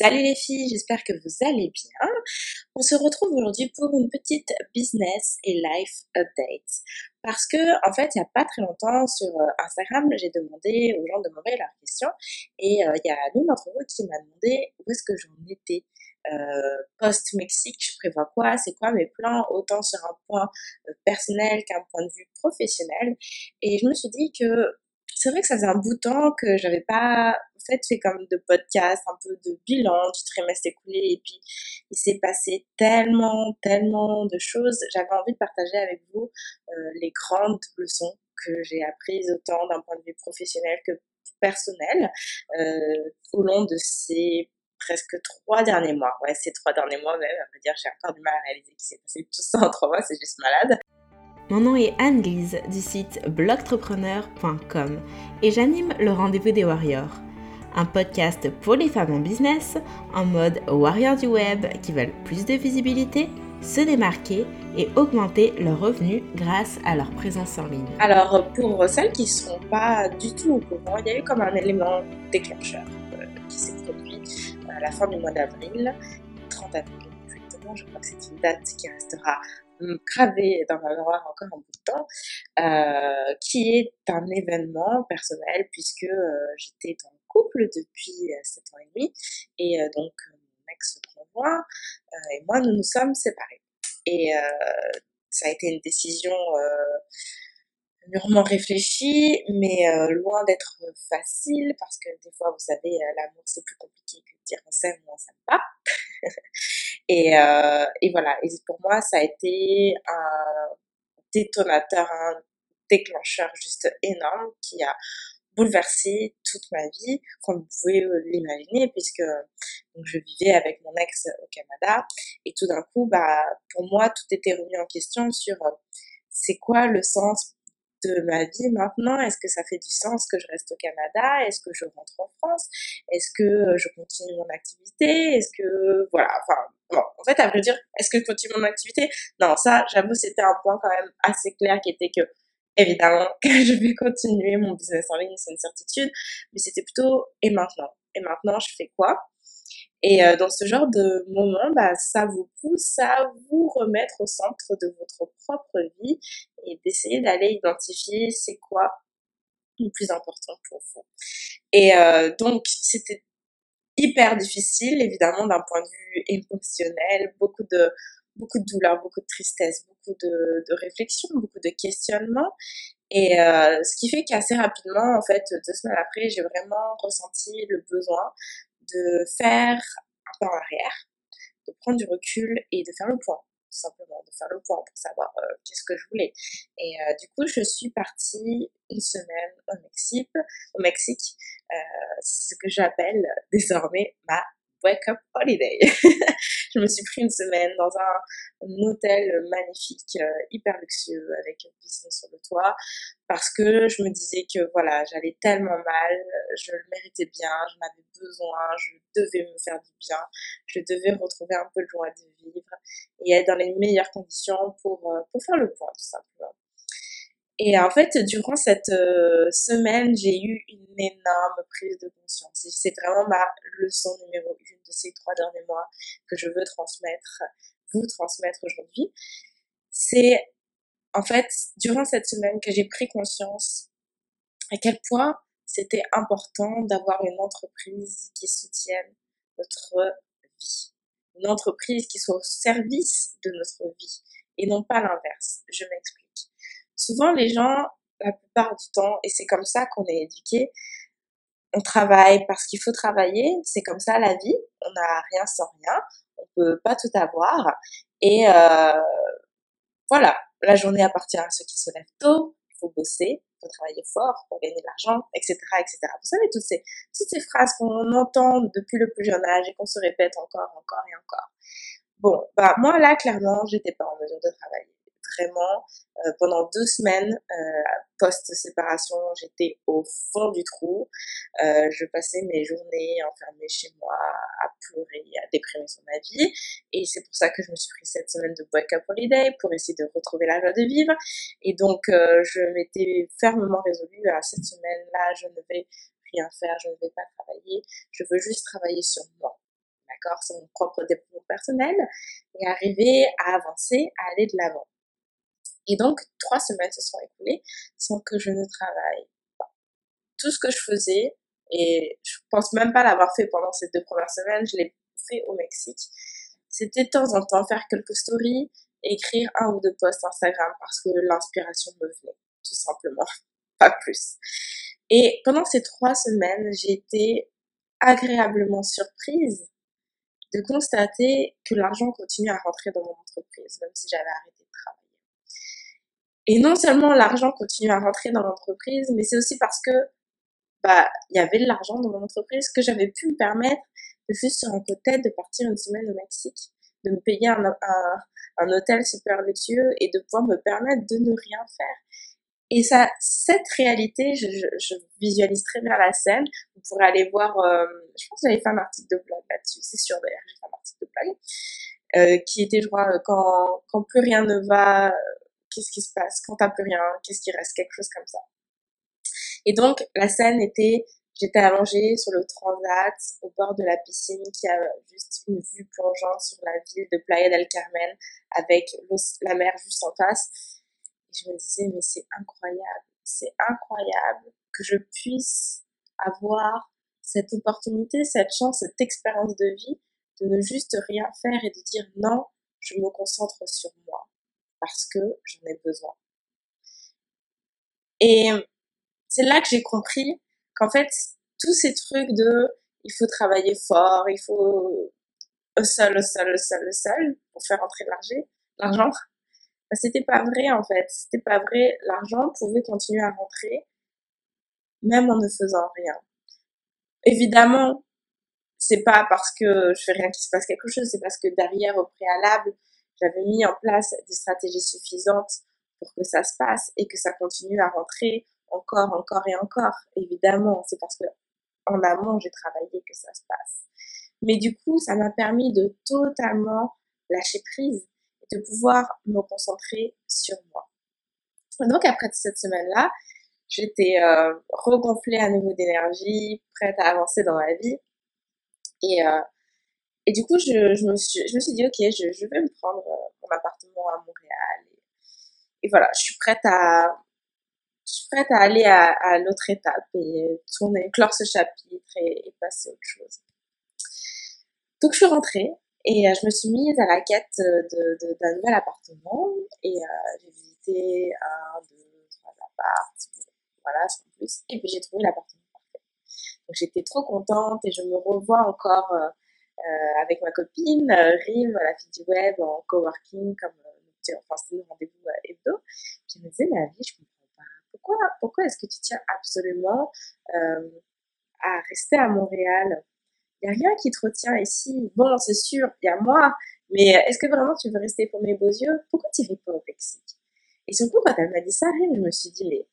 Salut les filles, j'espère que vous allez bien. On se retrouve aujourd'hui pour une petite business et life update. Parce que, en fait, il n'y a pas très longtemps sur euh, Instagram, j'ai demandé aux gens de m'envoyer leurs questions. Et euh, il y a l'une d'entre vous qui m'a demandé où est-ce que j'en étais. Euh, post-Mexique, je prévois quoi, c'est quoi mes plans, autant sur un point personnel qu'un point de vue professionnel. Et je me suis dit que c'est vrai que ça faisait un bout de temps que j'avais pas fait fait comme de podcast, un peu de bilan du trimestre écoulé et puis il s'est passé tellement, tellement de choses. J'avais envie de partager avec vous euh, les grandes leçons que j'ai apprises autant d'un point de vue professionnel que personnel euh, au long de ces presque trois derniers mois. Ouais, ces trois derniers mois même, à vrai dire, j'ai encore du mal à réaliser qu'il s'est passé tout ça en trois mois, c'est juste malade. Mon nom est Anne-Lise du site blogtrepreneur.com et j'anime le Rendez-vous des Warriors, un podcast pour les femmes en business en mode warrior du web qui veulent plus de visibilité, se démarquer et augmenter leurs revenus grâce à leur présence en ligne. Alors pour celles qui ne sont pas du tout au courant, il y a eu comme un élément déclencheur euh, qui s'est produit à la fin du mois d'avril, 30 avril exactement, je crois que c'est une date qui restera gravé dans ma mémoire encore un bout de temps, euh, qui est un événement personnel puisque euh, j'étais en couple depuis 7 euh, ans et demi et donc mon ex conjoint et moi nous nous sommes séparés. Et ça a été une décision mûrement réfléchie, mais loin d'être facile parce que des fois, vous savez, l'amour c'est plus compliqué que de dire on s'aime ou on s'aime pas. Et, euh, et voilà. Et pour moi, ça a été un détonateur, un déclencheur juste énorme qui a bouleversé toute ma vie, comme vous pouvez l'imaginer, puisque je vivais avec mon ex au Canada, et tout d'un coup, bah, pour moi, tout était remis en question sur euh, c'est quoi le sens de ma vie maintenant? Est-ce que ça fait du sens que je reste au Canada? Est-ce que je rentre en France? Est-ce que euh, je continue mon activité? Est-ce que voilà, enfin bon, en fait à vrai dire, est-ce que je continue mon activité? Non, ça, j'avoue, c'était un point quand même assez clair qui était que évidemment que je vais continuer mon business en ligne, c'est une certitude, mais c'était plutôt et maintenant? Et maintenant, je fais quoi? Et euh, dans ce genre de moment, bah, ça vous pousse à vous remettre au centre de votre propre vie et d'essayer d'aller identifier c'est quoi le plus important pour vous. Et euh, donc, c'était hyper difficile, évidemment, d'un point de vue émotionnel, beaucoup de beaucoup de douleur, beaucoup de tristesse, beaucoup de, de réflexion, beaucoup de questionnement. Et euh, ce qui fait qu'assez rapidement, en fait, deux semaines après, j'ai vraiment ressenti le besoin de faire un pas en arrière, de prendre du recul et de faire le point, tout simplement, de faire le point pour savoir euh, qu'est-ce que je voulais. Et euh, du coup, je suis partie une semaine au Mexique, au Mexique, euh, ce que j'appelle désormais ma wake up holiday. je me suis pris une semaine dans un, hôtel magnifique, euh, hyper luxueux, avec une piscine sur le toit, parce que je me disais que voilà, j'allais tellement mal, je le méritais bien, j'en avais besoin, je devais me faire du bien, je devais retrouver un peu de joie de vivre et être dans les meilleures conditions pour, euh, pour faire le point, tout simplement. Et en fait, durant cette euh, semaine, j'ai eu une énorme prise de conscience. C'est vraiment ma leçon numéro une de ces trois derniers mois que je veux transmettre, vous transmettre aujourd'hui. C'est en fait, durant cette semaine que j'ai pris conscience à quel point c'était important d'avoir une entreprise qui soutienne notre vie. Une entreprise qui soit au service de notre vie et non pas l'inverse. Je m'explique souvent les gens, la plupart du temps, et c'est comme ça qu'on est éduqué, on travaille parce qu'il faut travailler, c'est comme ça la vie, on n'a rien sans rien, on peut pas tout avoir, et euh, voilà, la journée appartient à ceux qui se lèvent tôt, il faut bosser, il faut travailler fort pour gagner de l'argent, etc., etc. Vous savez toutes ces toutes ces phrases qu'on entend depuis le plus jeune âge et qu'on se répète encore, encore et encore. Bon, bah moi là clairement, j'étais pas en mesure de travailler vraiment euh, pendant deux semaines euh, post-séparation, j'étais au fond du trou. Euh, je passais mes journées enfermée chez moi à pleurer, à déprimer sur ma vie. Et c'est pour ça que je me suis pris cette semaine de Wake Up Holiday pour essayer de retrouver la joie de vivre. Et donc, je m'étais fermement résolue à cette semaine-là, je ne vais rien faire, je ne vais pas travailler, je veux juste travailler sur moi. d'accord, sur mon propre développement personnel et arriver à avancer, à aller de l'avant. Et donc, trois semaines se sont écoulées sans que je ne travaille pas. Tout ce que je faisais, et je pense même pas l'avoir fait pendant ces deux premières semaines, je l'ai fait au Mexique, c'était de temps en temps faire quelques stories, écrire un ou deux posts Instagram parce que l'inspiration me venait, tout simplement, pas plus. Et pendant ces trois semaines, j'ai été agréablement surprise de constater que l'argent continue à rentrer dans mon entreprise, même si j'avais arrêté de travailler. Et non seulement l'argent continue à rentrer dans l'entreprise, mais c'est aussi parce que bah il y avait de l'argent dans mon entreprise que j'avais pu me permettre de juste sur un côté de partir une semaine au Mexique, de me payer un, un, un hôtel super luxueux et de pouvoir me permettre de ne rien faire. Et ça, cette réalité, je, je, je, visualise très bien la scène. Vous pourrez aller voir, euh, je pense que j'avais fait un article de blog là-dessus, c'est sûr d'ailleurs, j'ai fait un article de blog, euh, qui était, je crois, quand, quand plus rien ne va, qu'est-ce qui se passe Quand t'as plus rien, qu'est-ce qui reste Quelque chose comme ça. Et donc, la scène était, j'étais allongée sur le transat, au bord de la piscine, qui a juste une vue plongeante sur la ville de Playa del Carmen, avec la mer juste en face et je me disais, mais c'est incroyable, c'est incroyable que je puisse avoir cette opportunité, cette chance, cette expérience de vie de ne juste rien faire et de dire non, je me concentre sur moi parce que j'en ai besoin. Et c'est là que j'ai compris qu'en fait, tous ces trucs de il faut travailler fort, il faut seul, seul, seul, seul pour faire entrer l'argent, l'argent, bah, c'était pas vrai en fait. C'était pas vrai. L'argent pouvait continuer à rentrer même en ne faisant rien. Évidemment, c'est pas parce que je fais rien qu'il se passe quelque chose, c'est parce que derrière, au préalable, j'avais mis en place des stratégies suffisantes pour que ça se passe et que ça continue à rentrer encore, encore et encore. Évidemment, c'est parce que en amont, j'ai travaillé que ça se passe. Mais du coup, ça m'a permis de totalement lâcher prise de pouvoir me concentrer sur moi. Donc après cette semaine-là, j'étais euh, regonflée à nouveau d'énergie, prête à avancer dans ma vie. Et, euh, et du coup, je, je, me suis, je me suis dit, ok, je, je vais me prendre euh, mon appartement à Montréal. Et, voilà, je suis prête à, je suis prête à aller à, à l'autre étape et tourner, clore ce chapitre et, passer à autre chose. Donc je suis rentrée et euh, je me suis mise à la quête de, de, d'un nouvel appartement et euh, j'ai visité un, deux, trois appartements, voilà, sans plus. Et puis j'ai trouvé l'appartement parfait. Donc j'étais trop contente et je me revois encore euh, euh avec ma copine Rim, la fille du web, en coworking, comme enfin c'était le rendez-vous hebdo. Puis elle me disait, mais vie, je comprends pas. Pourquoi, pourquoi est-ce que tu tiens absolument à rester à Montréal? Il n'y a rien qui te retient ici. Bon, c'est sûr, il y a moi, mais est-ce que vraiment tu veux rester pour mes beaux yeux? Pourquoi tu n'irais pas au Mexique? Et surtout, quand elle m'a dit ça, je me suis dit, mais...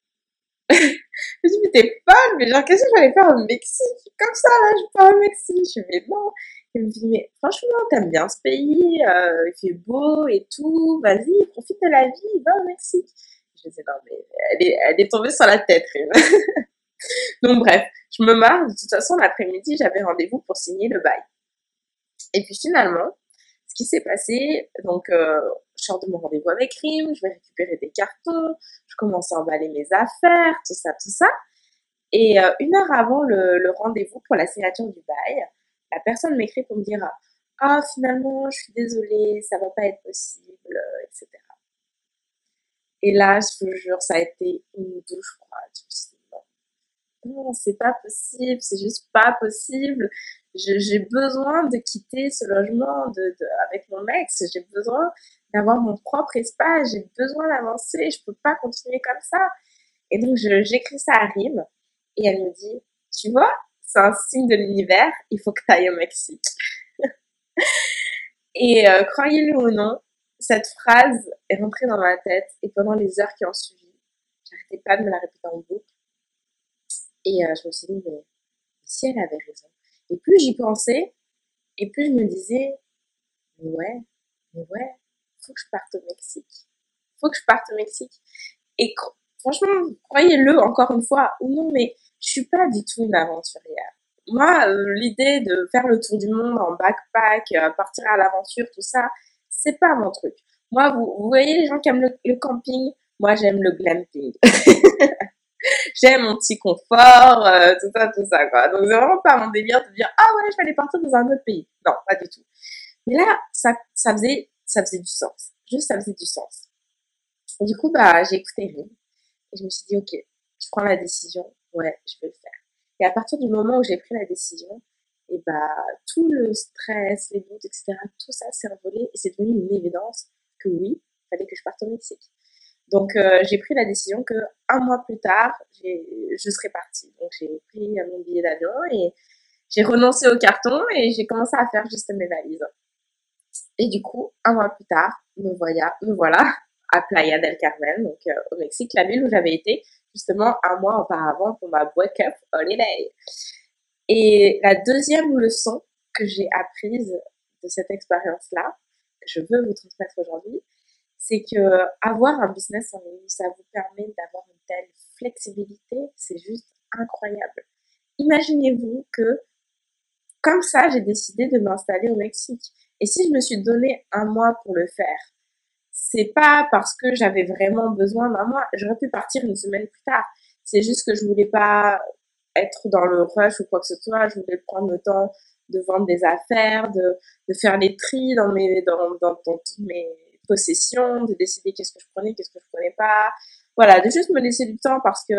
je me suis dit, mais t'es folle, mais genre, qu'est-ce que j'allais faire au Mexique? Comme ça, là, je pars au Mexique. Je me dis, non. Elle me dit, mais franchement, t'aimes bien ce pays, euh, il fait beau et tout, vas-y, profite de la vie, va au Mexique. Je disais, non, mais elle est, tombée sur la tête, Donc bref, je me marre. De toute façon, l'après-midi, j'avais rendez-vous pour signer le bail. Et puis finalement, ce qui s'est passé, donc euh, je sors de mon rendez-vous avec Rim, je vais récupérer des cartons, je commence à emballer mes affaires, tout ça, tout ça. Et euh, une heure avant le, rendez-vous pour la signature du bail, personne m'écrit pour me dire ah finalement je suis désolée, ça va pas être possible, etc. Et là, je vous jure, ça a été une douche froide. Je me suis non, c'est pas possible, c'est juste pas possible. J'ai besoin de quitter ce logement de avec mon ex, j'ai besoin d'avoir mon propre espace, j'ai besoin d'avancer, je peux pas continuer comme ça. Et donc, j'écris ça à Rime et elle me dit, tu vois, c'est un signe de l'univers, il faut que tu ailles au Mexique. et euh, croyez-le ou non, cette phrase est rentrée dans ma tête et pendant les heures qui ont suivi, j'arrêtais pas de me la répéter en boucle et euh, je me suis dit, mais si elle avait raison. Et plus j'y pensais, et plus je me disais, mais ouais, mais ouais, faut que je parte au Mexique. Faut que je parte au Mexique. Et franchement, croyez-le encore une fois, ou non, mais je suis pas du tout une aventurière. moi, euh, l'idée de faire le tour du monde en backpack, euh, partir à l'aventure, tout ça, c'est pas mon truc. Moi, vous, voyez les gens qui aiment le, camping, moi j'aime le glamping. j'aime mon petit confort, euh, tout ça, tout ça, quoi. Donc c'est vraiment pas mon délire de dire ah ouais, je vais aller partir dans un autre pays. Non, pas du tout. Mais là, ça, ça faisait, ça faisait du sens. Juste, ça faisait du sens. du coup, bah, j'ai écouté Rim et je me suis dit ok, je prends la décision, ouais, je vais le faire. Et à partir du moment où j'ai pris la décision, et bah, tout le stress, les doutes, etc., tout ça s'est envolé et c'est devenu une évidence que oui, il fallait que je parte au Mexique. Donc, euh, j'ai pris la décision que un mois plus tard, je serais partie. Donc, j'ai pris mon billet d'avion et j'ai renoncé au carton et j'ai commencé à faire juste mes valises. Et du coup, un mois plus tard, me voilà, me voilà à Playa del Carmen, donc euh, au Mexique, la ville où j'avais été justement un mois auparavant pour ma wake-up holiday. Et la deuxième leçon que j'ai apprise de cette expérience-là, que je veux vous transmettre aujourd'hui, c'est que avoir un business en ligne, ça vous permet d'avoir une telle flexibilité, c'est juste incroyable. Imaginez-vous que comme ça, j'ai décidé de m'installer au Mexique. Et si je me suis donné un mois pour le faire, c'est pas parce que j'avais vraiment besoin d'un mois. J'aurais pu partir une semaine plus tard. C'est juste que je voulais pas être dans le rush ou quoi que ce soit. Je voulais prendre le temps de vendre des affaires, de, de faire les tris dans mes, dans, dans, dans toutes mes possessions, de décider qu'est-ce que je prenais, qu'est-ce que je prenais pas. Voilà, de juste me laisser du temps parce que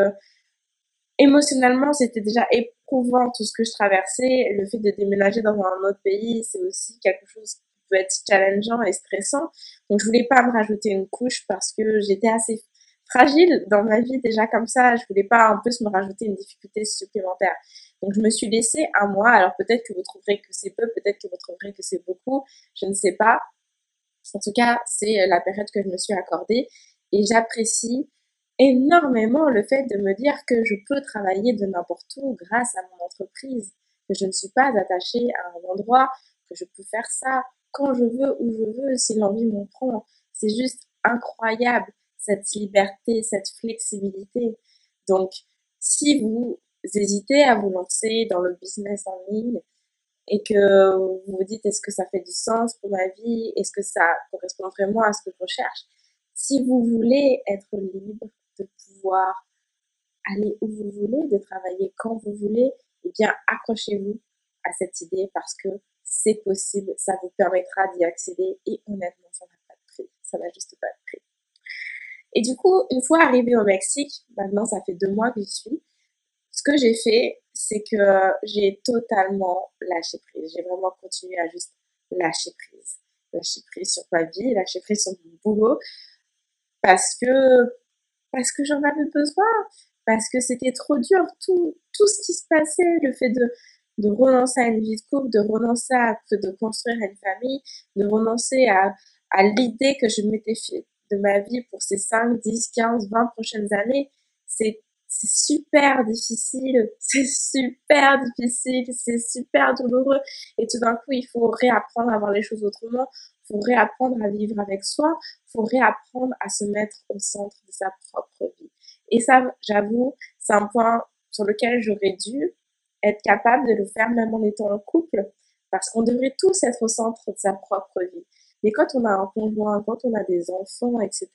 émotionnellement, c'était déjà éprouvant tout ce que je traversais. Le fait de déménager dans un autre pays, c'est aussi quelque chose peut être challengeant et stressant. Donc, je voulais pas me rajouter une couche parce que j'étais assez fragile dans ma vie déjà comme ça. Je voulais pas en plus me rajouter une difficulté supplémentaire. Donc, je me suis laissée un mois. Alors, peut-être que vous trouverez que c'est peu, peut-être que vous trouverez que c'est beaucoup. Je ne sais pas. En tout cas, c'est la période que je me suis accordée et j'apprécie énormément le fait de me dire que je peux travailler de n'importe où grâce à mon entreprise, que je ne suis pas attachée à un endroit, que je peux faire ça, quand je veux, où je veux, si l'envie m'en prend. C'est juste incroyable, cette liberté, cette flexibilité. Donc, si vous hésitez à vous lancer dans le business en ligne et que vous vous dites est-ce que ça fait du sens pour ma vie, est-ce que ça correspond vraiment à ce que je recherche, si vous voulez être libre de pouvoir aller où vous voulez, de travailler quand vous voulez, eh bien accrochez-vous à cette idée parce que c'est possible, ça vous permettra d'y accéder et honnêtement, ça n'a pas de prix, ça n'a juste pas de. Et du coup, une fois arrivé au Mexique, maintenant ça fait deux mois que j'y suis, ce que j'ai fait, c'est que j'ai totalement lâché prise. J'ai vraiment continué à juste lâcher prise. Lâcher prise sur ma vie, lâcher prise sur mon boulot, parce que, parce que j'en avais besoin, parce que c'était trop dur, tout, tout ce qui se passait, le fait de, de renoncer à une vie de couple, de renoncer à de construire une famille, de renoncer à, à l'idée que je m'étais fait de ma vie pour ces 5, 10, 15, 20 prochaines années. C'est super difficile, c'est super difficile, c'est super douloureux. Et tout d'un coup, il faut réapprendre à voir les choses autrement, il faut réapprendre à vivre avec soi, il faut réapprendre à se mettre au centre de sa propre vie. Et ça, j'avoue, c'est un point sur lequel j'aurais dû être capable de le faire même en étant en couple, parce qu'on devrait tous être au centre de sa propre vie. Mais quand on a un conjoint, quand on a des enfants, etc.,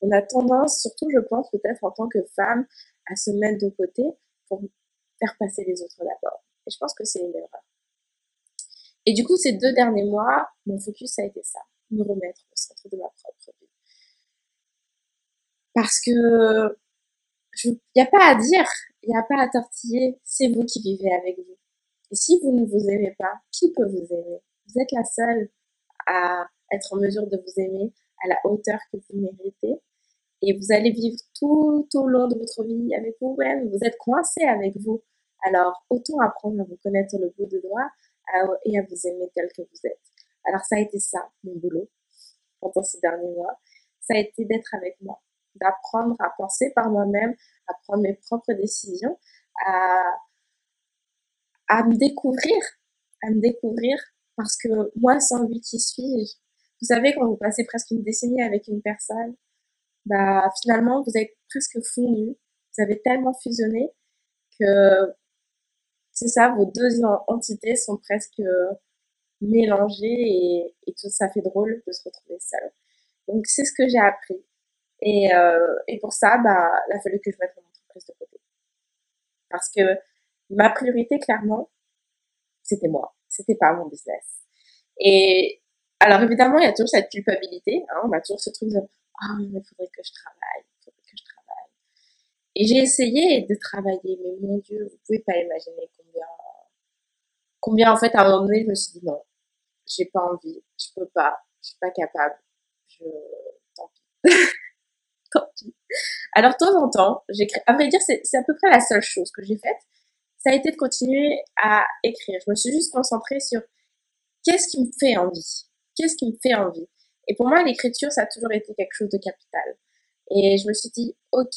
on a tendance, surtout je pense peut-être en tant que femme, à se mettre de côté pour faire passer les autres d'abord. Et je pense que c'est une erreur. Et du coup, ces deux derniers mois, mon focus a été ça, me remettre au centre de ma propre vie. Parce que il n'y a pas à dire, il n'y a pas à tortiller, c'est vous qui vivez avec vous. Et si vous ne vous aimez pas, qui peut vous aimer? Vous êtes la seule à être en mesure de vous aimer à la hauteur que vous méritez. Et vous allez vivre tout au long de votre vie avec vous-même. Vous êtes coincé avec vous. Alors, autant apprendre à vous connaître le bout de doigt et à vous aimer tel que vous êtes. Alors, ça a été ça, mon boulot, pendant ces derniers mois. Ça a été d'être avec moi, d'apprendre à penser par moi-même, à prendre mes propres décisions, à, à me découvrir, à me découvrir parce que moi, sans lui, qui suis-je Vous savez, quand vous passez presque une décennie avec une personne, bah finalement, vous êtes presque fondu, vous avez tellement fusionné que c'est ça, vos deux entités sont presque mélangées et, et tout ça fait drôle de se retrouver seul. Donc c'est ce que j'ai appris. Et, euh, et pour ça, bah, il a fallu que je mette mon entreprise de côté. Parce que ma priorité, clairement, c'était moi. C'était pas mon business. Et alors évidemment, il y a toujours cette culpabilité. Hein, on a toujours ce truc de ah oh, mais il faudrait que je travaille, il faudrait que je travaille. Et j'ai essayé de travailler, mais mon Dieu, vous pouvez pas imaginer combien, combien en fait à un moment donné, je me suis dit non, j'ai pas envie, je peux pas, je suis pas capable, je, tant pis. Alors, de temps en temps, j'écris, à vrai dire, c'est à peu près la seule chose que j'ai faite, ça a été de continuer à écrire. Je me suis juste concentrée sur qu'est-ce qui me fait envie Qu'est-ce qui me fait envie Et pour moi, l'écriture, ça a toujours été quelque chose de capital. Et je me suis dit, ok,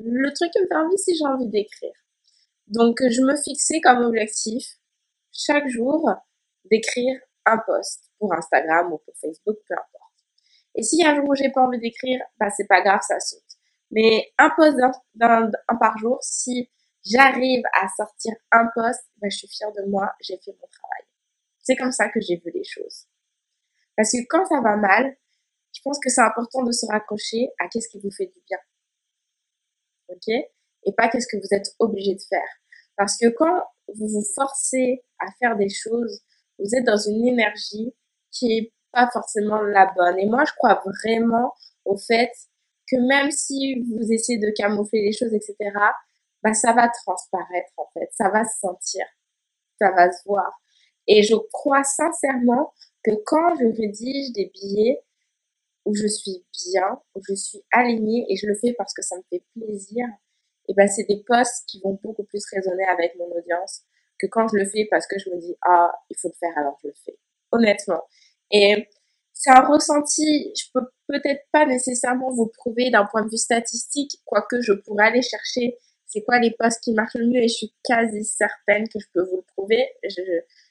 le truc qui me fait envie, c'est j'ai envie d'écrire. Donc, je me fixais comme objectif chaque jour d'écrire un post pour Instagram ou pour Facebook, peu importe. Et si un jour où j'ai pas envie d'écrire, bah c'est pas grave, ça saute. Mais un post d'un par jour, si j'arrive à sortir un post, bah, je suis fière de moi, j'ai fait mon travail. C'est comme ça que j'ai vu les choses. Parce que quand ça va mal, je pense que c'est important de se raccrocher à qu'est-ce qui vous fait du bien. Ok? Et pas qu'est-ce que vous êtes obligé de faire. Parce que quand vous vous forcez à faire des choses, vous êtes dans une énergie qui est pas forcément la bonne. Et moi, je crois vraiment au fait que même si vous essayez de camoufler les choses, etc., bah, ça va transparaître, en fait. Ça va se sentir. Ça va se voir. Et je crois sincèrement que quand je rédige des billets où je suis bien, où je suis alignée et je le fais parce que ça me fait plaisir, et ben c'est des posts qui vont beaucoup plus résonner avec mon audience que quand je le fais parce que je me dis ah il faut le faire alors je le fais. Honnêtement. Et c'est un ressenti, je peux peut-être pas nécessairement vous prouver d'un point de vue statistique, quoique je pourrais aller chercher c'est quoi les posts qui marchent le mieux et je suis quasi certaine que je peux vous le prouver. Je,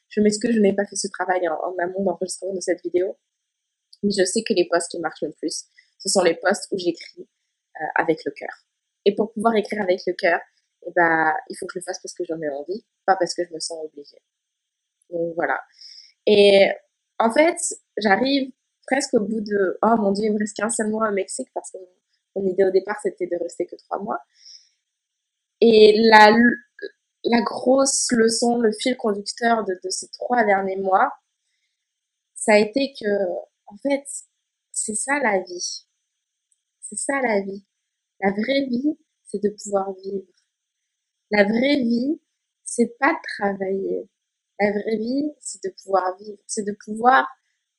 je m'excuse, je n'ai pas fait ce travail en, amont d'enregistrement de cette vidéo. Mais je sais que les posts qui marchent le plus, ce sont les posts où j'écris euh, avec le cœur. Et pour pouvoir écrire avec le cœur, eh ben, il faut que je le fasse parce que j'en ai envie, pas parce que je me sens obligée. Donc voilà. Et en fait, j'arrive presque au bout de, oh mon dieu, il me reste qu'un seul mois au Mexique parce que mon idée au départ c'était de rester que trois mois. Et la, la grosse leçon, le fil conducteur de, ces trois derniers mois, ça a été que, en fait, c'est ça la vie. C'est ça la vie. La vraie vie, c'est de pouvoir vivre. La vraie vie, c'est pas de travailler. La vraie vie, c'est de pouvoir vivre. C'est de pouvoir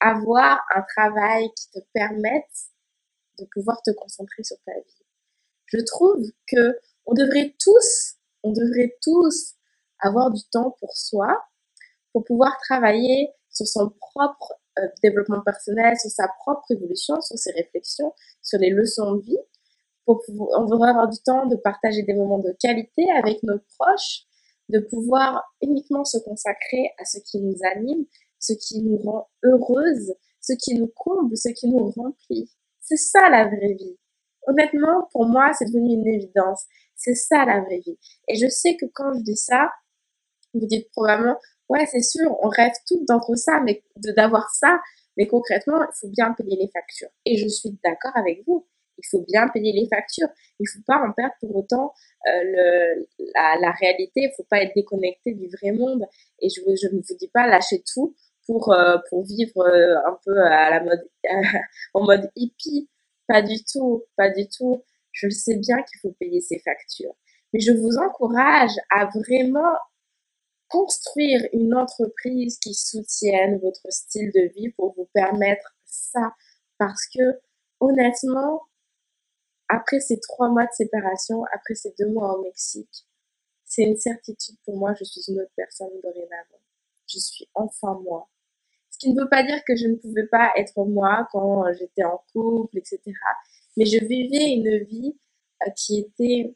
avoir un travail qui te permette de pouvoir te concentrer sur ta vie. Je trouve que on devrait tous on devrait tous avoir du temps pour soi, pour pouvoir travailler sur son propre euh, développement personnel, sur sa propre évolution, sur ses réflexions, sur les leçons de vie. On devrait avoir du temps de partager des moments de qualité avec nos proches, de pouvoir uniquement se consacrer à ce qui nous anime, ce qui nous rend heureuse, ce qui nous comble, ce qui nous remplit. C'est ça la vraie vie. Honnêtement, pour moi, c'est devenu une évidence. C'est ça la vraie vie. Et je sais que quand je dis ça, vous dites probablement, ouais, c'est sûr, on rêve toutes d'entre ça, mais d'avoir ça, mais concrètement, il faut bien payer les factures. Et je suis d'accord avec vous. Il faut bien payer les factures. Il faut pas en perdre pour autant euh, le, la, la, réalité. Il faut pas être déconnecté du vrai monde. Et je, je ne vous dis pas lâcher tout pour euh, pour vivre euh, un peu à la mode en mode hippie. Pas du tout, pas du tout. Je sais bien qu'il faut payer ses factures. Mais je vous encourage à vraiment construire une entreprise qui soutienne votre style de vie pour vous permettre ça. Parce que honnêtement, après ces trois mois de séparation, après ces deux mois au Mexique, c'est une certitude pour moi, je suis une autre personne dorénavant. Je suis enfin moi. Ce qui ne veut pas dire que je ne pouvais pas être moi quand j'étais en couple, etc. Mais je vivais une vie euh, qui était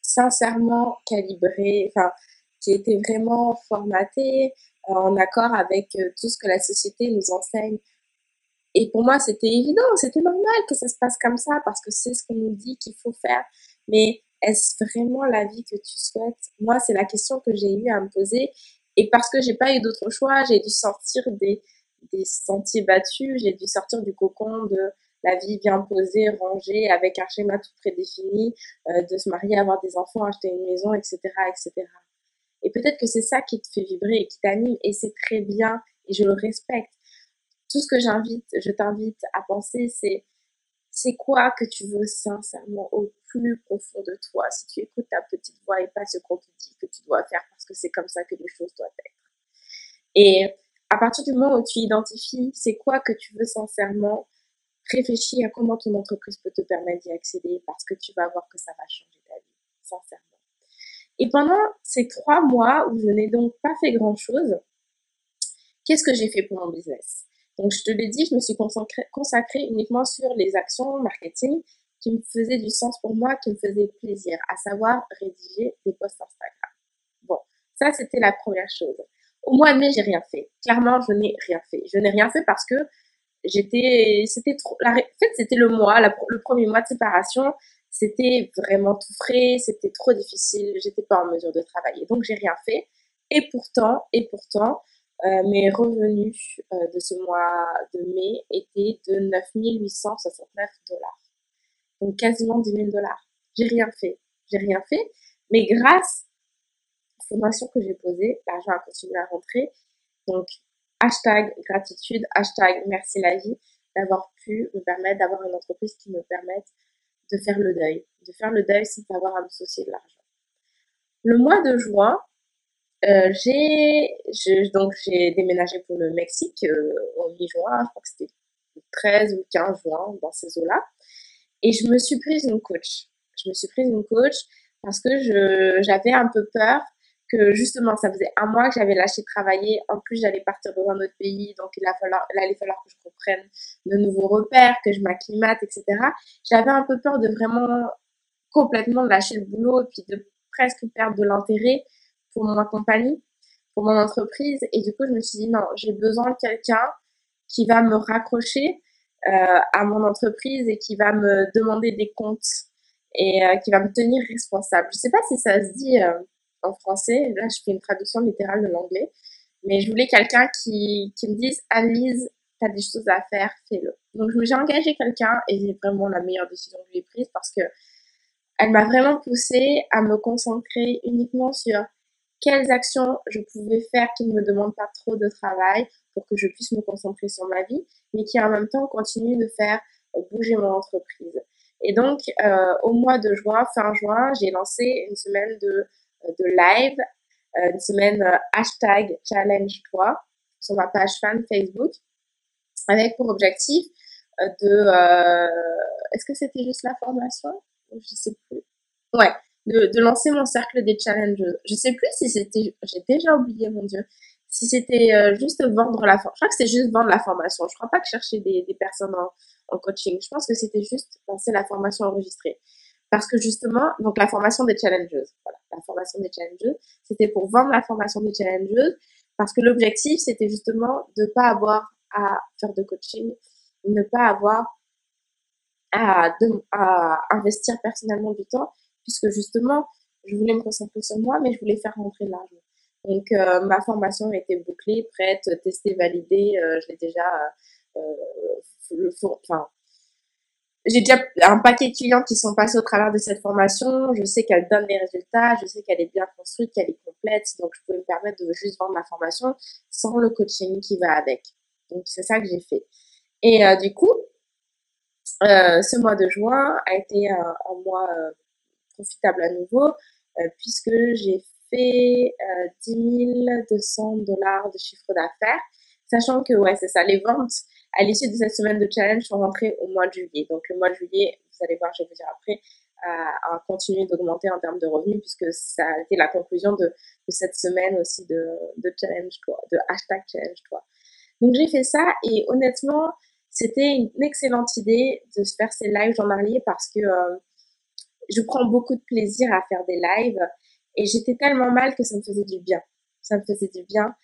sincèrement calibrée, enfin, qui était vraiment formatée euh, en accord avec euh, tout ce que la société nous enseigne. Et pour moi, c'était évident, c'était normal que ça se passe comme ça parce que c'est ce qu'on nous dit qu'il faut faire. Mais est-ce vraiment la vie que tu souhaites? Moi, c'est la question que j'ai eu à me poser. Et parce que j'ai pas eu d'autre choix, j'ai dû sortir des, des sentiers battus, j'ai dû sortir du cocon de la vie bien posée, rangée, avec un schéma tout prédéfini, euh, de se marier, avoir des enfants, acheter une maison, etc., etc. Et peut-être que c'est ça qui te fait vibrer et qui t'anime, et c'est très bien, et je le respecte. Tout ce que j'invite, je t'invite à penser, c'est c'est quoi que tu veux sincèrement au plus profond de toi? Si tu écoutes ta petite voix et pas ce qu'on te dit que tu dois faire parce que c'est comme ça que les choses doivent être. Et à partir du moment où tu identifies c'est quoi que tu veux sincèrement, réfléchis à comment ton entreprise peut te permettre d'y accéder parce que tu vas voir que ça va changer ta vie, sincèrement. Et pendant ces trois mois où je n'ai donc pas fait grand chose, qu'est-ce que j'ai fait pour mon business? Donc, je te l'ai dit, je me suis consacrée, uniquement sur les actions marketing qui me faisaient du sens pour moi, qui me faisaient plaisir, à savoir rédiger des posts Instagram. Bon, ça, c'était la première chose. Au mois de mai, j'ai rien fait. Clairement, je n'ai rien fait. Je n'ai rien fait parce que j'étais, c'était trop, en fait, c'était le mois, le premier mois de séparation. C'était vraiment tout frais, c'était trop difficile, j'étais pas en mesure de travailler. Donc, j'ai rien fait. Et pourtant, et pourtant, euh, mes revenus euh, de ce mois de mai étaient de 9 869 dollars. Donc quasiment 10 000 dollars. J'ai rien fait. J'ai rien fait. Mais grâce aux formations que j'ai posées, l'argent a continué à rentrer. Donc, hashtag gratitude, hashtag merci la vie, d'avoir pu me permettre d'avoir une entreprise qui me permette de faire le deuil. De faire le deuil sans avoir à me soucier de l'argent. Le mois de juin, euh, j'ai donc j'ai déménagé pour le Mexique euh, au mi-juin, je crois que c'était le 13 ou 15 juin dans ces eaux-là. Et je me suis prise une coach. Je me suis prise une coach parce que je j'avais un peu peur que justement ça faisait un mois que j'avais lâché travailler. En plus j'allais partir dans un autre pays, donc il, a falloir, il allait falloir que je reprenne de nouveaux repères, que je m'acclimate, etc. J'avais un peu peur de vraiment complètement lâcher le boulot et puis de presque perdre de l'intérêt pour mon compagnie, pour mon entreprise. Et du coup, je me suis dit, non, j'ai besoin de quelqu'un qui va me raccrocher euh, à mon entreprise et qui va me demander des comptes et euh, qui va me tenir responsable. Je sais pas si ça se dit euh, en français. Là, je fais une traduction littérale de l'anglais. Mais je voulais quelqu'un qui, qui me dise, Annelise, t'as des choses à faire, fais-le. Donc, j'ai engagé quelqu'un et c'est vraiment la meilleure décision que j'ai prise parce que elle m'a vraiment poussée à me concentrer uniquement sur quelles actions je pouvais faire qui ne me demandent pas trop de travail pour que je puisse me concentrer sur ma vie, mais qui en même temps continuent de faire euh, bouger mon entreprise. Et donc, euh, au mois de juin, fin juin, j'ai lancé une semaine de, euh, de live, une semaine hashtag challenge-toi sur ma page fan Facebook, avec pour objectif de... Est-ce que c'était juste la formation? Je sais plus. Ouais, de, de lancer mon cercle des challenges. Je sais plus si c'était, j'ai déjà oublié, mon Dieu, si c'était euh, juste vendre la formation. Je crois que c'est juste vendre la formation. Je crois pas que chercher des, des personnes en, en coaching. Je pense que c'était juste lancer la formation enregistrée. Parce que justement, donc la formation des challengeuses, voilà, la formation des challengeuses, c'était pour vendre la formation des challengeuses, parce que l'objectif, c'était justement de pas avoir à faire de coaching, ne pas avoir à, à investir personnellement du temps, puisque justement, je voulais me concentrer sur moi, mais je voulais faire rentrer l'argent. Donc, euh, ma formation était bouclée, prête, testée, validée. Euh, je l'ai déjà, euh, j'ai déjà un paquet de clients qui sont passés au travers de cette formation. Je sais qu'elle donne des résultats, je sais qu'elle est bien construite, qu'elle est complète. Donc, je pouvais me permettre de juste vendre ma formation sans le coaching qui va avec. Donc, c'est ça que j'ai fait. Et du coup, ce mois de juin a été un mois profitable à nouveau, euh, puisque j'ai fait 10 euh, 200 dollars de chiffre d'affaires, sachant que, ouais, c'est ça, les ventes à l'issue de cette semaine de challenge sont rentrées au mois de juillet. Donc, le mois de juillet, vous allez voir, je vais vous dire après, a, continué d'augmenter en termes de revenus puisque ça a été la conclusion de, cette semaine aussi de, challenge de hashtag challenge. Donc j'ai fait ça et honnêtement c'était une excellente idée de se faire ces lives journaliers parce que euh, je prends beaucoup de plaisir à faire des lives et j'étais tellement mal que ça me faisait du bien. Ça me faisait du bien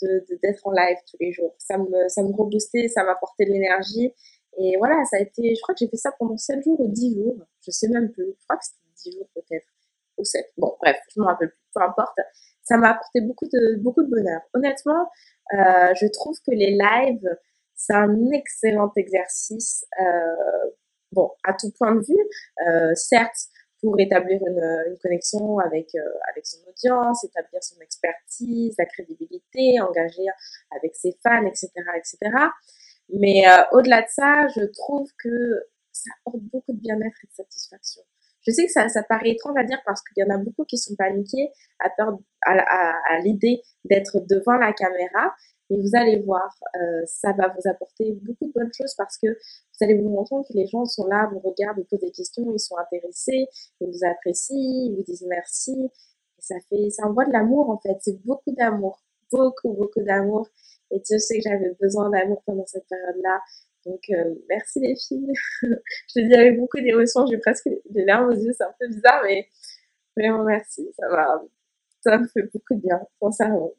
de d'être en live tous les jours. Ça me ça me reboostait, ça m'apportait de l'énergie et voilà, ça a été je crois que j'ai fait ça pendant 7 jours ou 10 jours, je sais même plus. Je crois que c'était 10 jours peut-être, ou 7. Bon, bref, je me rappelle plus, peu importe. Ça m'a apporté beaucoup de, beaucoup de bonheur. Honnêtement, euh, je trouve que les lives, c'est un excellent exercice. Euh, bon, à tout point de vue, euh, certes, pour établir une, une connexion avec, euh, avec son audience, établir son expertise, la crédibilité, engager avec ses fans, etc., etc. Mais euh, au-delà de ça, je trouve que ça apporte beaucoup de bien-être et de satisfaction. Je sais que ça, ça paraît étrange à dire parce qu'il y en a beaucoup qui sont paniqués à peur, à, à, à l'idée d'être devant la caméra, mais vous allez voir, euh, ça va vous apporter beaucoup de bonnes choses parce que vous allez vous rendre compte que les gens sont là, vous regardent, vous posent des questions, ils sont intéressés, ils vous apprécient, ils vous disent merci. Et ça fait, ça envoie de l'amour en fait. C'est beaucoup d'amour, beaucoup, beaucoup d'amour. Et je sais que j'avais besoin d'amour pendant cette période-là. Donc, euh, merci les filles. je le dis avec beaucoup d'émotion, j'ai presque des larmes aux yeux, c'est un peu bizarre, mais vraiment merci. Ça va, ça me fait beaucoup de bien, sincèrement.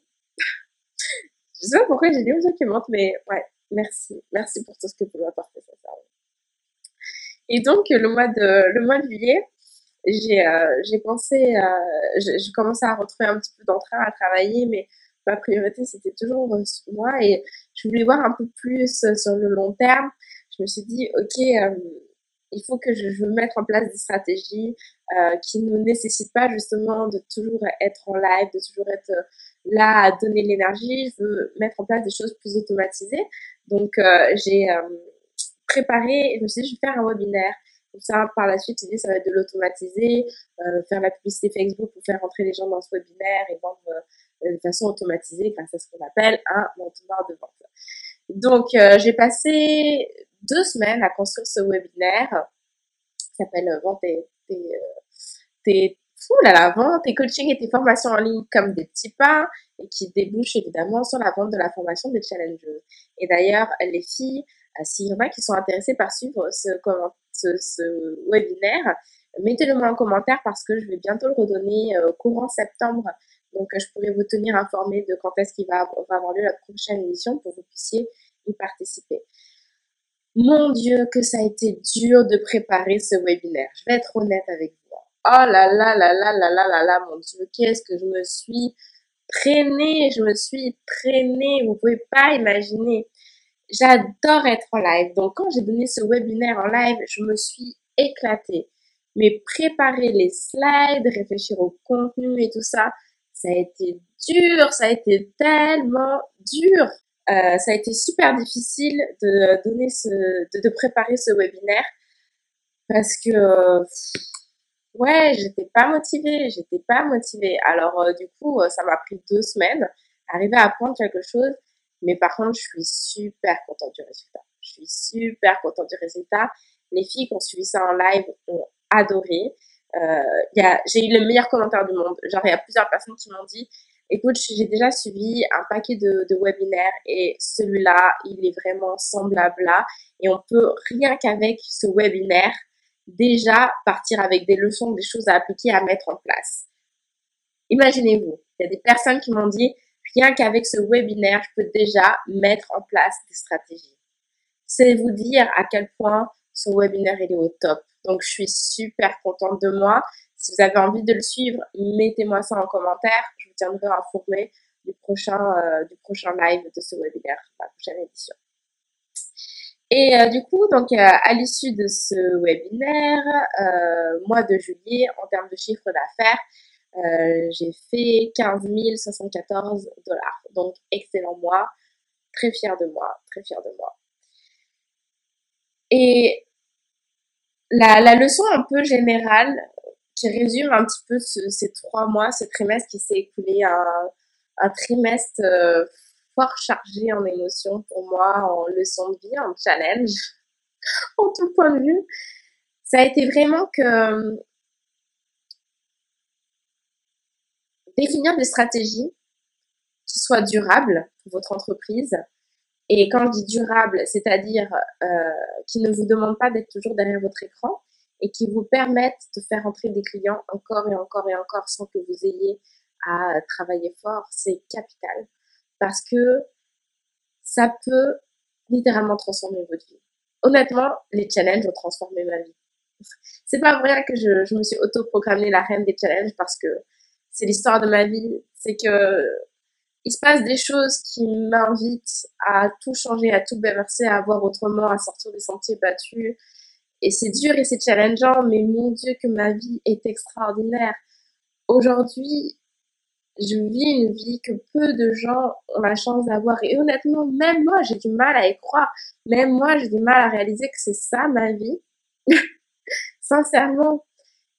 Je sais pas pourquoi j'ai des émotions qui montent, mais ouais, merci. Merci pour tout ce que vous m'apportez, sincèrement. Et donc, le mois de, le mois de juillet, j'ai, euh, pensé, euh, j'ai commencé à retrouver un petit peu d'entrain à travailler, mais ma priorité, c'était toujours moi et je voulais voir un peu plus sur le long terme. Je me suis dit, OK, euh, il faut que je, je mette en place des stratégies euh, qui ne nécessitent pas justement de toujours être en live, de toujours être là à donner l'énergie. Je veux mettre en place des choses plus automatisées. Donc, euh, j'ai préparé, je me suis dit, je vais faire un webinaire. Comme ça, par la suite, dit, ça va être de l'automatiser, faire la publicité Facebook pour faire rentrer les gens dans ce webinaire et vendre de façon automatisée grâce à ce qu'on appelle un entonnoir de vente. Donc, euh, j'ai passé deux semaines à construire ce webinaire qui s'appelle euh, Vente tes, tes, euh, tes là, la vente, tes coachings et tes formations en ligne comme des petits pas et qui débouchent évidemment sur la vente de la formation des challengers. Et d'ailleurs, les filles, s'il y en a qui sont intéressées par suivre ce, webinaire, mettez-le moi en commentaire parce que je vais bientôt le redonner euh, courant septembre donc, je pourrais vous tenir informé de quand est-ce qu'il va, avoir lieu la prochaine émission pour que vous puissiez y participer. Mon Dieu, que ça a été dur de préparer ce webinaire. Je vais être honnête avec vous. Oh là là là là là là là là, mon Dieu, qu'est-ce que je me suis traînée, je me suis traînée, vous pouvez pas imaginer. J'adore être en live. Donc, quand j'ai donné ce webinaire en live, je me suis éclatée. Mais préparer les slides, réfléchir au contenu et tout ça, ça a été dur, ça a été tellement dur. Euh, ça a été super difficile de donner ce, de, de préparer ce webinaire parce que ouais, j'étais pas motivée, j'étais pas motivée. Alors euh, du coup, euh, ça m'a pris deux semaines arriver à apprendre quelque chose, mais par contre, je suis super contente du résultat. Je suis super contente du résultat. Les filles qui ont suivi ça en live ont adoré. Euh, j'ai eu le meilleur commentaire du monde. Genre, il y a plusieurs personnes qui m'ont dit, écoute, j'ai déjà suivi un paquet de, de webinaires et celui-là, il est vraiment semblable là. Et on peut, rien qu'avec ce webinaire, déjà partir avec des leçons, des choses à appliquer, à mettre en place. Imaginez-vous, il y a des personnes qui m'ont dit, rien qu'avec ce webinaire, je peux déjà mettre en place des stratégies. C'est vous dire à quel point ce webinaire est au top. Donc, je suis super contente de moi. Si vous avez envie de le suivre, mettez-moi ça en commentaire. Je vous tiendrai informé du prochain, euh, du prochain live de ce webinaire, la prochaine édition. Et euh, du coup, donc euh, à l'issue de ce webinaire, euh, mois de juillet, en termes de chiffre d'affaires, j'ai fait 15 074 dollars. Donc excellent mois, très fière de moi, très fière de moi. Et la, leçon un peu générale qui résume un petit peu ce, ces trois mois, ce trimestre qui s'est écoulé, un, trimestre fort chargé en émotions pour moi, en leçon de vie, en challenge, en tout point de vue. Ça a été vraiment que euh, définir des stratégies qui soient durables pour votre entreprise, et quand je dis durable, c'est-à-dire euh, qui ne vous demande pas d'être toujours derrière votre écran et qui vous permettent de faire entrer des clients encore et encore et encore sans que vous ayez à travailler fort, c'est capital. Parce que ça peut littéralement transformer votre vie. Honnêtement, les challenges ont transformé ma vie. c'est pas vrai que je, me suis auto-proclamée la reine des challenges parce que c'est l'histoire de ma vie. C'est que il se passe des choses qui m'invitent à tout changer, à tout bouleverser, à voir autrement, à sortir des sentiers battus. Et c'est dur et c'est challengeant, mais mon Dieu que ma vie est extraordinaire. Aujourd'hui, je vis une vie que peu de gens ont la chance d'avoir. Et honnêtement, même moi, j'ai du mal à y croire. Même moi, j'ai du mal à réaliser que c'est ça ma vie. Sincèrement.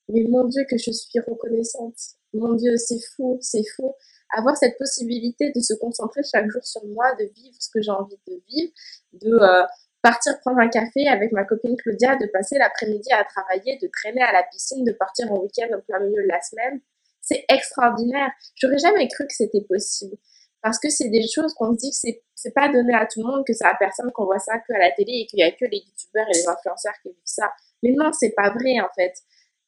Mais mon Dieu, que je suis reconnaissante. Mon Dieu, c'est fou, c'est fou. Avoir cette possibilité de se concentrer chaque jour sur moi, de vivre ce que j'ai envie de vivre, de euh, partir prendre un café avec ma copine Claudia, de passer l'après-midi à travailler, de traîner à la piscine, de partir en week-end au plein milieu de la semaine. C'est extraordinaire. J'aurais jamais cru que c'était possible. Parce que c'est des choses qu'on se dit que c'est, c'est pas donné à tout le monde, que c'est à personne qu'on voit ça que à la télé et qu'il y a que les youtubeurs et les influenceurs qui vivent ça. Mais non, c'est pas vrai, en fait.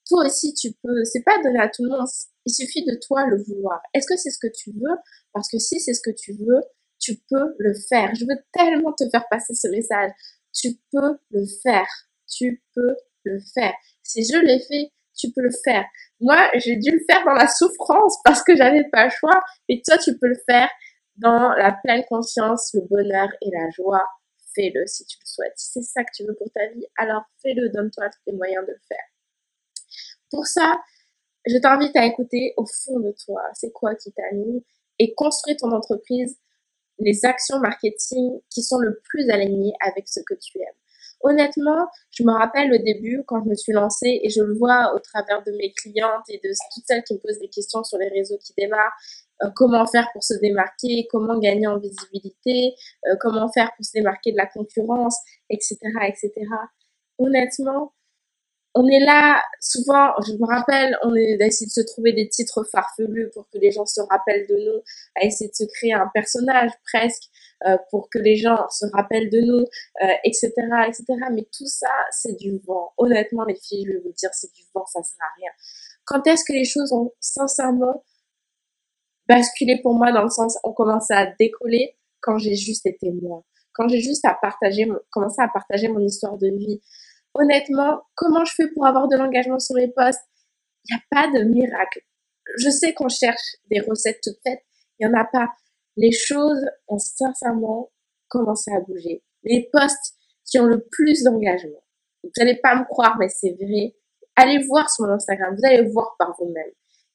Toi aussi, tu peux. C'est pas donné à tout le monde. Il suffit de toi le vouloir. Est-ce que c'est ce que tu veux? Parce que si c'est ce que tu veux, tu peux le faire. Je veux tellement te faire passer ce message. Tu peux le faire. Tu peux le faire. Si je l'ai fait, tu peux le faire. Moi, j'ai dû le faire dans la souffrance parce que j'avais pas le choix. Et toi, tu peux le faire dans la pleine conscience, le bonheur et la joie. Fais-le si tu le souhaites. Si c'est ça que tu veux pour ta vie, alors fais-le. Donne-toi les moyens de le faire. Pour ça, je t'invite à écouter au fond de toi, c'est quoi qui t'anime? Et construire ton entreprise les actions marketing qui sont le plus alignées avec ce que tu aimes. Honnêtement, je me rappelle le début quand je me suis lancée et je le vois au travers de mes clientes et de toutes celles qui me posent des questions sur les réseaux qui démarrent. Euh, comment faire pour se démarquer, comment gagner en visibilité, euh, comment faire pour se démarquer de la concurrence, etc., etc. Honnêtement, on est là, souvent, je me rappelle, on est d'essayer de se trouver des titres farfelus pour que les gens se rappellent de nous, à essayer de se créer un personnage presque euh, pour que les gens se rappellent de nous, etc., euh, etc. Mais tout ça, c'est du vent. Honnêtement, les filles, je vais vous dire, c'est du vent, ça sert à rien. Quand est-ce que les choses ont sincèrement basculé pour moi dans le sens, ont commencé à décoller? Quand j'ai juste été moi, quand j'ai juste à partager, commencé à partager mon histoire de vie honnêtement, comment je fais pour avoir de l'engagement sur mes posts Il n'y a pas de miracle. Je sais qu'on cherche des recettes toutes faites, il n'y en a pas. Les choses ont sincèrement commencé à bouger. Les posts qui ont le plus d'engagement. Vous n'allez pas me croire, mais c'est vrai. Allez voir sur mon Instagram, vous allez voir par vous-même.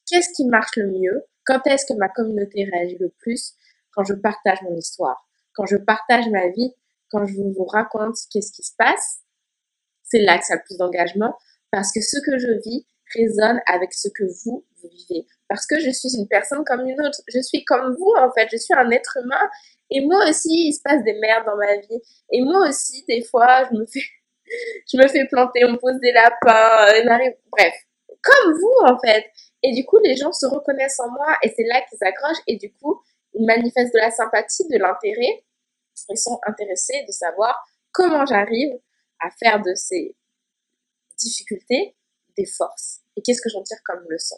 Qu'est-ce qui marche le mieux? Quand est-ce que ma communauté réagit le plus? Quand je partage mon histoire, quand je partage ma vie, quand je vous raconte qu'est-ce qui se passe c'est là que ça a le plus d'engagement parce que ce que je vis résonne avec ce que vous, vous vivez. Parce que je suis une personne comme une autre. Je suis comme vous, en fait. Je suis un être humain. Et moi aussi, il se passe des merdes dans ma vie. Et moi aussi, des fois, je me fais, je me fais planter, on me pose des lapins, euh, bref. Comme vous, en fait. Et du coup, les gens se reconnaissent en moi et c'est là qu'ils s'accrochent et du coup, ils manifestent de la sympathie, de l'intérêt. Ils sont intéressés de savoir comment j'arrive à faire de ces difficultés des forces. Et qu'est-ce que j'en tire comme leçon?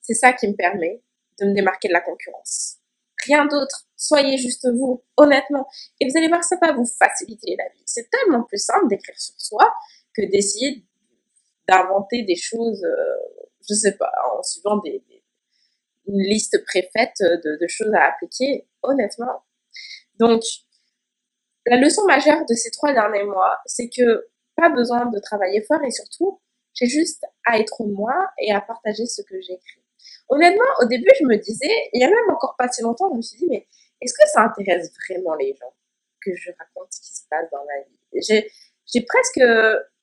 C'est ça qui me permet de me démarquer de la concurrence. Rien d'autre. Soyez juste vous, honnêtement. Et vous allez voir, ça va vous faciliter la vie. C'est tellement plus simple d'écrire sur soi que d'essayer d'inventer des choses, euh, je sais pas, en suivant une liste préfaite de, de choses à appliquer, honnêtement. Donc, la leçon majeure de ces trois derniers mois, c'est que pas besoin de travailler fort et surtout, j'ai juste à être moi et à partager ce que j'écris. Honnêtement, au début, je me disais, il y a même encore pas si longtemps, je me suis dit, mais est-ce que ça intéresse vraiment les gens que je raconte ce qui se passe dans ma vie? J'ai, presque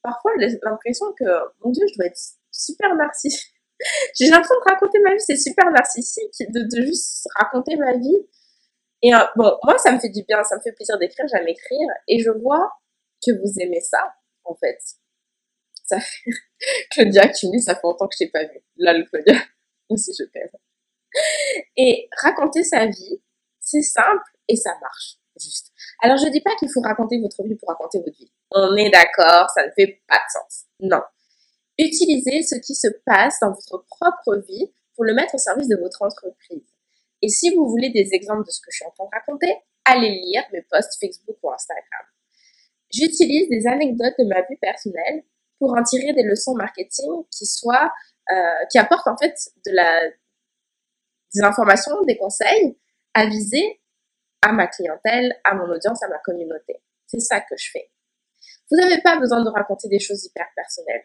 parfois l'impression que, mon Dieu, je dois être super narcissique. j'ai l'impression de raconter ma vie, c'est super narcissique de juste raconter ma vie. Et euh, bon, moi, ça me fait du bien, ça me fait plaisir d'écrire, j'aime écrire, et je vois que vous aimez ça, en fait. Ça fait... Claudia qui me dit, ça fait longtemps que je t'ai pas vu. Là, le Claudia, aussi je t'aime. Et raconter sa vie, c'est simple et ça marche, juste. Alors, je dis pas qu'il faut raconter votre vie pour raconter votre vie. On est d'accord, ça ne fait pas de sens. Non. Utilisez ce qui se passe dans votre propre vie pour le mettre au service de votre entreprise. Et si vous voulez des exemples de ce que je suis en train de raconter, allez lire mes posts Facebook ou Instagram. J'utilise des anecdotes de ma vie personnelle pour en tirer des leçons marketing qui soient, euh, qui apportent en fait de la, des informations, des conseils avisés à ma clientèle, à mon audience, à ma communauté. C'est ça que je fais. Vous n'avez pas besoin de raconter des choses hyper personnelles.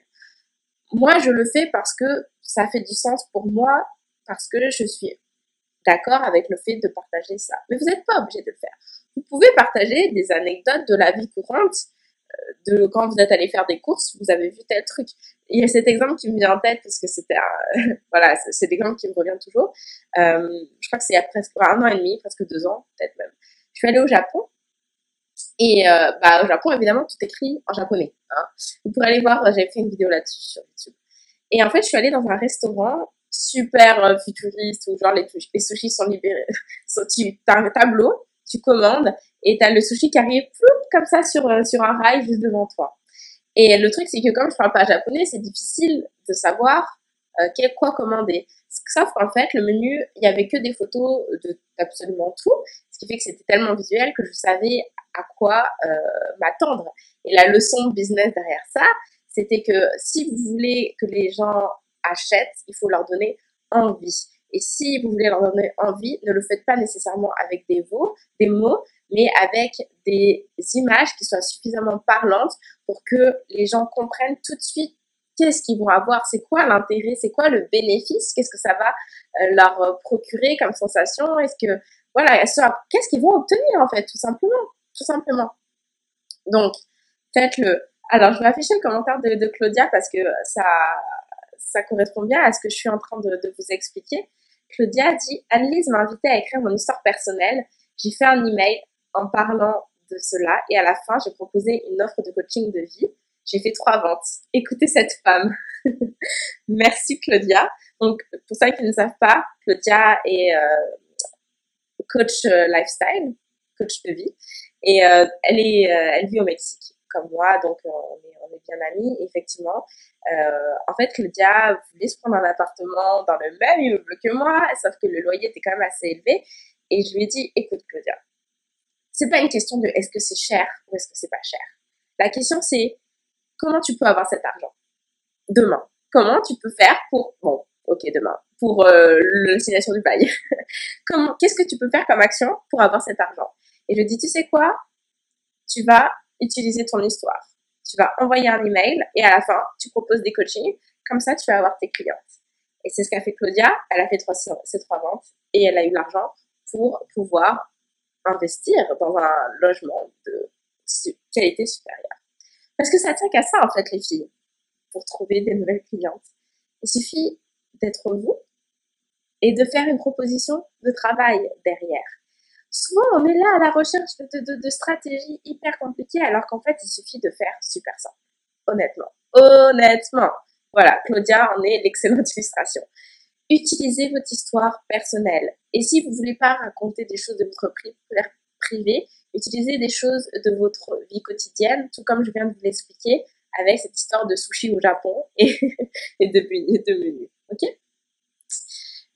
Moi, je le fais parce que ça fait du sens pour moi, parce que je suis d'accord avec le fait de partager ça. Mais vous n'êtes pas obligé de le faire. Vous pouvez partager des anecdotes de la vie courante, euh, de quand vous êtes allé faire des courses, vous avez vu tel truc. Il y a cet exemple qui me vient en tête parce que c'était voilà, c'est l'exemple qui me revient toujours. Euh, je crois que c'est il y a presque un an et demi, presque deux ans, peut-être même. Je suis allée au Japon et euh, bah, au Japon, évidemment, tout écrit en japonais. Hein. Vous pourrez aller voir, j'avais fait une vidéo là-dessus sur YouTube. Et en fait, je suis allée dans un restaurant super euh, futuriste où genre les, les sushis sont libérés. tu as un tableau, tu commandes et tu as le sushi qui arrive comme ça sur, euh, sur un rail juste devant toi. Et le truc, c'est que comme je parle pas japonais, c'est difficile de savoir euh, quel, quoi commander. Sauf qu'en fait, le menu, il y avait que des photos de absolument tout, ce qui fait que c'était tellement visuel que je savais à quoi m'attendre. Et la leçon business derrière ça, c'était que si vous voulez que les gens achètent, il faut leur donner envie. Et si vous voulez leur donner envie, ne le faites pas nécessairement avec des mots, des mots, mais avec des images qui soient suffisamment parlantes pour que les gens comprennent tout de suite qu'est-ce qu'ils vont avoir, c'est quoi l'intérêt, c'est quoi le bénéfice, qu'est-ce que ça va euh, leur procurer comme sensation, est-ce que voilà, qu'est-ce qu'ils vont obtenir en fait, tout simplement, tout simplement. Donc, faites-le. Alors, je vais afficher le commentaire de, de Claudia parce que ça, ça correspond bien à ce que je suis en train de, vous expliquer. Claudia dit Annelise m'a invité à écrire mon histoire personnelle. J'ai fait un email en parlant de cela et à la fin, j'ai proposé une offre de coaching de vie. J'ai fait trois ventes. Écoutez cette femme. Merci Claudia. Donc, pour ceux qui ne savent pas, Claudia est euh, coach euh, lifestyle, coach de vie. Et euh, elle vit au Mexique, comme moi, donc euh, on est, on est bien amis, effectivement. en fait, Claudia voulait se prendre un appartement dans le même immeuble que moi, sauf que le loyer était quand même assez élevé. Et je lui ai dit, écoute Claudia, c'est pas une question de est-ce que c'est cher ou est-ce que c'est pas cher. La question c'est comment tu peux avoir cet argent demain? Comment tu peux faire pour bon, ok demain pour euh, du bail. comment qu'est-ce que tu peux faire comme action pour avoir cet argent? Et je dis tu sais quoi? Tu vas utiliser ton histoire. Tu vas envoyer un email et à la fin tu proposes des coachings. Comme ça tu vas avoir tes clientes. Et c'est ce qu'a fait Claudia. Elle a fait trois, trois ventes et elle a eu l'argent pour pouvoir investir dans un logement de qualité supérieure. Parce que ça tient qu'à ça, en fait, les filles, pour trouver des nouvelles clientes. Il suffit d'être vous et de faire une proposition de travail derrière. Souvent, on est là à la recherche de, stratégies hyper compliquées, alors qu'en fait, il suffit de faire super simple. Honnêtement. Honnêtement. Voilà, Claudia en est l'excellente illustration. Utilisez votre histoire personnelle. Et si vous voulez pas raconter des choses de votre privé, utilisez des choses de votre vie quotidienne, tout comme je viens de vous l'expliquer avec cette histoire de sushi au Japon et, de, de menus. Ok?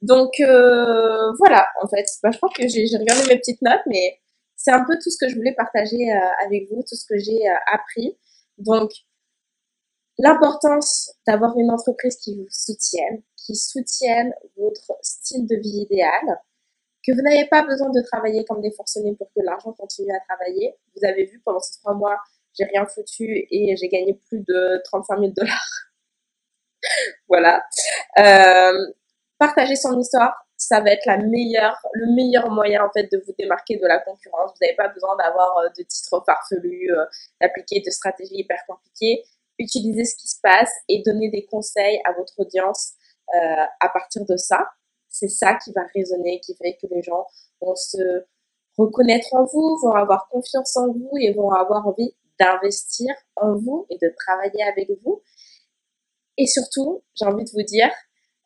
Donc euh, voilà, en fait, bah, je crois que j'ai regardé mes petites notes, mais c'est un peu tout ce que je voulais partager euh, avec vous, tout ce que j'ai euh, appris. Donc l'importance d'avoir une entreprise qui vous soutienne, qui soutiennent votre style de vie idéal, que vous n'avez pas besoin de travailler comme des forcenés pour que l'argent continue à travailler. Vous avez vu, pendant ces trois mois, j'ai rien foutu et j'ai gagné plus de 35 000 dollars. voilà. Partager son histoire, ça va être la meilleure, le meilleur moyen en fait de vous démarquer de la concurrence. Vous n'avez pas besoin d'avoir euh, de titres farfelus, euh, d'appliquer de stratégies hyper compliquées. Utilisez ce qui se passe et donnez des conseils à votre audience euh, à partir de ça. C'est ça qui va résonner, qui fait que les gens vont se reconnaître en vous, vont avoir confiance en vous et vont avoir envie d'investir en vous et de travailler avec vous. Et surtout, j'ai envie de vous dire,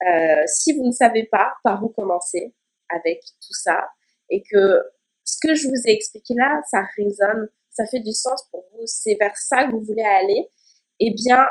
euh, si vous ne savez pas par où commencer avec tout ça et que ce que je vous ai expliqué là, ça résonne, ça fait du sens pour vous, c'est vers ça que vous voulez aller, eh bien,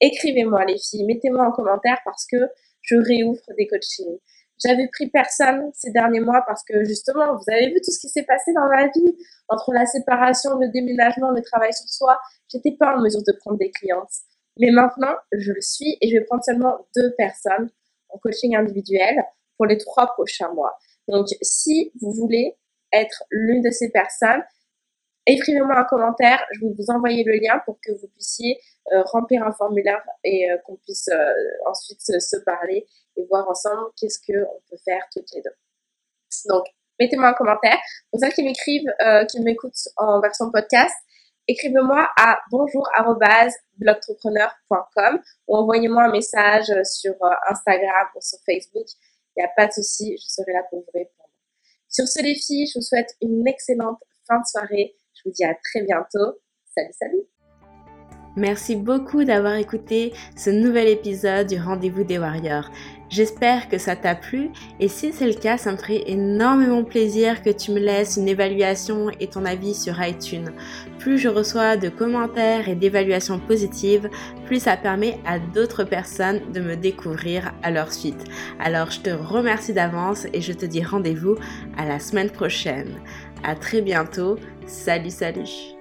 écrivez-moi les filles, mettez-moi en commentaire parce que je réouvre des coachings. J'avais pris personne ces derniers mois parce que justement, vous avez vu tout ce qui s'est passé dans ma vie entre la séparation, le déménagement, le travail sur soi. J'étais pas en mesure de prendre des clientes. Mais maintenant, je le suis et je vais prendre seulement deux personnes en coaching individuel pour les trois prochains mois. Donc, si vous voulez être l'une de ces personnes, écrivez-moi un commentaire. Je vais vous envoyer le lien pour que vous puissiez euh, remplir un formulaire et euh, qu'on puisse euh, ensuite se, parler et voir ensemble qu'est-ce qu'on peut faire toutes les deux. Donc, mettez-moi un commentaire. Pour celles qui m'écrivent, qui m'écoutent en version podcast, écrivez-moi à bonjour@blogtrepreneur.com ou envoyez-moi un message sur Instagram ou sur Facebook. Il n'y a pas de souci, je serai là pour vous répondre. Sur ce défi, je vous souhaite une excellente fin de soirée. Je vous dis à très bientôt. Salut, salut Merci beaucoup d'avoir écouté ce nouvel épisode du Rendez-vous des Warriors. J'espère que ça t'a plu et si c'est le cas, ça me ferait énormément plaisir que tu me laisses une évaluation et ton avis sur iTunes. Plus je reçois de commentaires et d'évaluations positives, plus ça permet à d'autres personnes de me découvrir à leur suite. Alors je te remercie d'avance et je te dis rendez-vous à la semaine prochaine. À très bientôt. Salut salut